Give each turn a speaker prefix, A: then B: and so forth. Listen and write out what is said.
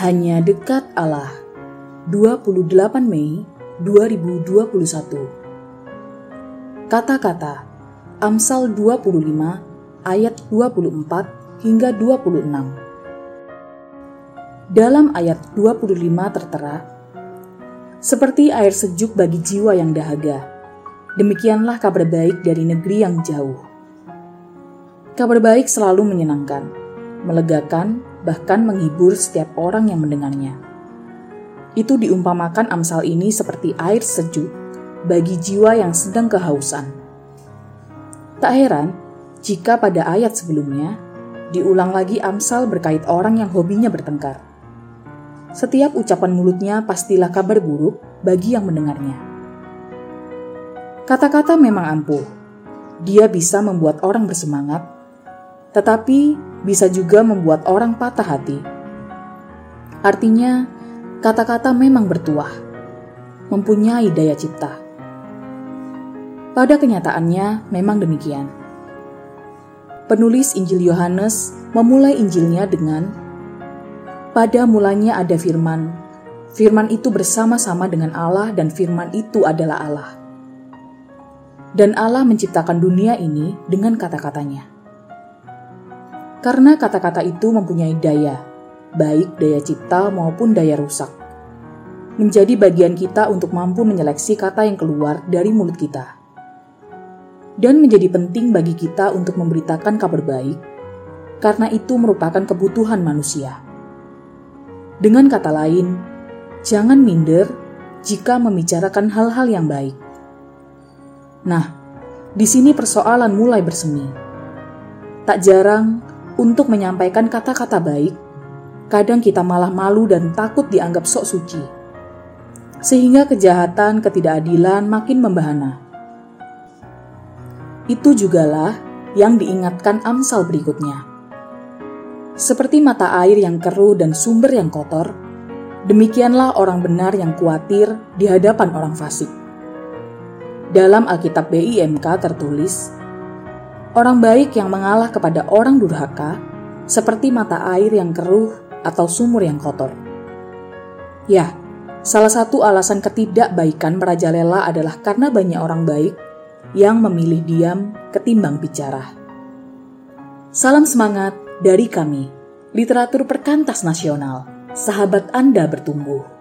A: Hanya dekat Allah. 28 Mei 2021. Kata-kata Amsal 25 ayat 24 hingga 26. Dalam ayat 25 tertera, seperti air sejuk bagi jiwa yang dahaga, demikianlah kabar baik dari negeri yang jauh. Kabar baik selalu menyenangkan, melegakan, bahkan menghibur setiap orang yang mendengarnya. Itu diumpamakan Amsal ini seperti air sejuk bagi jiwa yang sedang kehausan. Tak heran jika pada ayat sebelumnya diulang lagi Amsal berkait orang yang hobinya bertengkar. Setiap ucapan mulutnya pastilah kabar buruk bagi yang mendengarnya. Kata-kata memang ampuh. Dia bisa membuat orang bersemangat, tetapi bisa juga membuat orang patah hati. Artinya, kata-kata memang bertuah, mempunyai daya cipta. Pada kenyataannya, memang demikian. Penulis Injil Yohanes memulai Injilnya dengan pada mulanya ada firman. Firman itu bersama-sama dengan Allah dan firman itu adalah Allah. Dan Allah menciptakan dunia ini dengan kata-katanya karena kata-kata itu mempunyai daya, baik daya cipta maupun daya rusak. Menjadi bagian kita untuk mampu menyeleksi kata yang keluar dari mulut kita. Dan menjadi penting bagi kita untuk memberitakan kabar baik, karena itu merupakan kebutuhan manusia. Dengan kata lain, jangan minder jika membicarakan hal-hal yang baik. Nah, di sini persoalan mulai bersemi. Tak jarang untuk menyampaikan kata-kata baik, kadang kita malah malu dan takut dianggap sok suci. Sehingga kejahatan, ketidakadilan makin membahana. Itu jugalah yang diingatkan Amsal berikutnya. Seperti mata air yang keruh dan sumber yang kotor, demikianlah orang benar yang khawatir di hadapan orang fasik. Dalam Alkitab BIMK tertulis, Orang baik yang mengalah kepada orang durhaka seperti mata air yang keruh atau sumur yang kotor. Ya, salah satu alasan ketidakbaikan merajalela adalah karena banyak orang baik yang memilih diam ketimbang bicara. Salam semangat dari kami, literatur perkantas nasional, sahabat Anda bertumbuh.